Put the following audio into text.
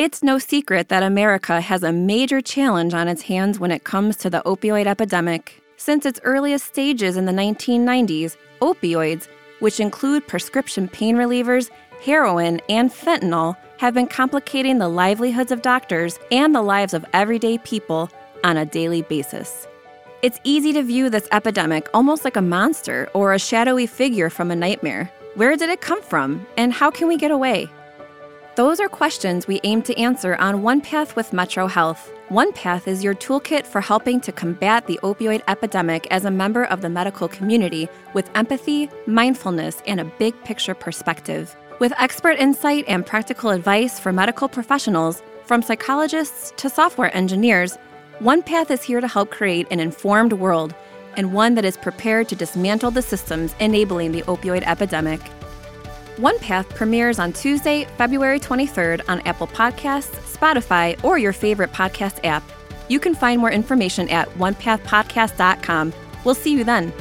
It's no secret that America has a major challenge on its hands when it comes to the opioid epidemic. Since its earliest stages in the 1990s, opioids, which include prescription pain relievers, heroin, and fentanyl, have been complicating the livelihoods of doctors and the lives of everyday people on a daily basis. It's easy to view this epidemic almost like a monster or a shadowy figure from a nightmare. Where did it come from, and how can we get away? Those are questions we aim to answer on One Path with Metro Health. One Path is your toolkit for helping to combat the opioid epidemic as a member of the medical community with empathy, mindfulness, and a big picture perspective. With expert insight and practical advice for medical professionals, from psychologists to software engineers, One Path is here to help create an informed world and one that is prepared to dismantle the systems enabling the opioid epidemic. One Path premieres on Tuesday, February 23rd on Apple Podcasts, Spotify, or your favorite podcast app. You can find more information at onepathpodcast.com. We'll see you then.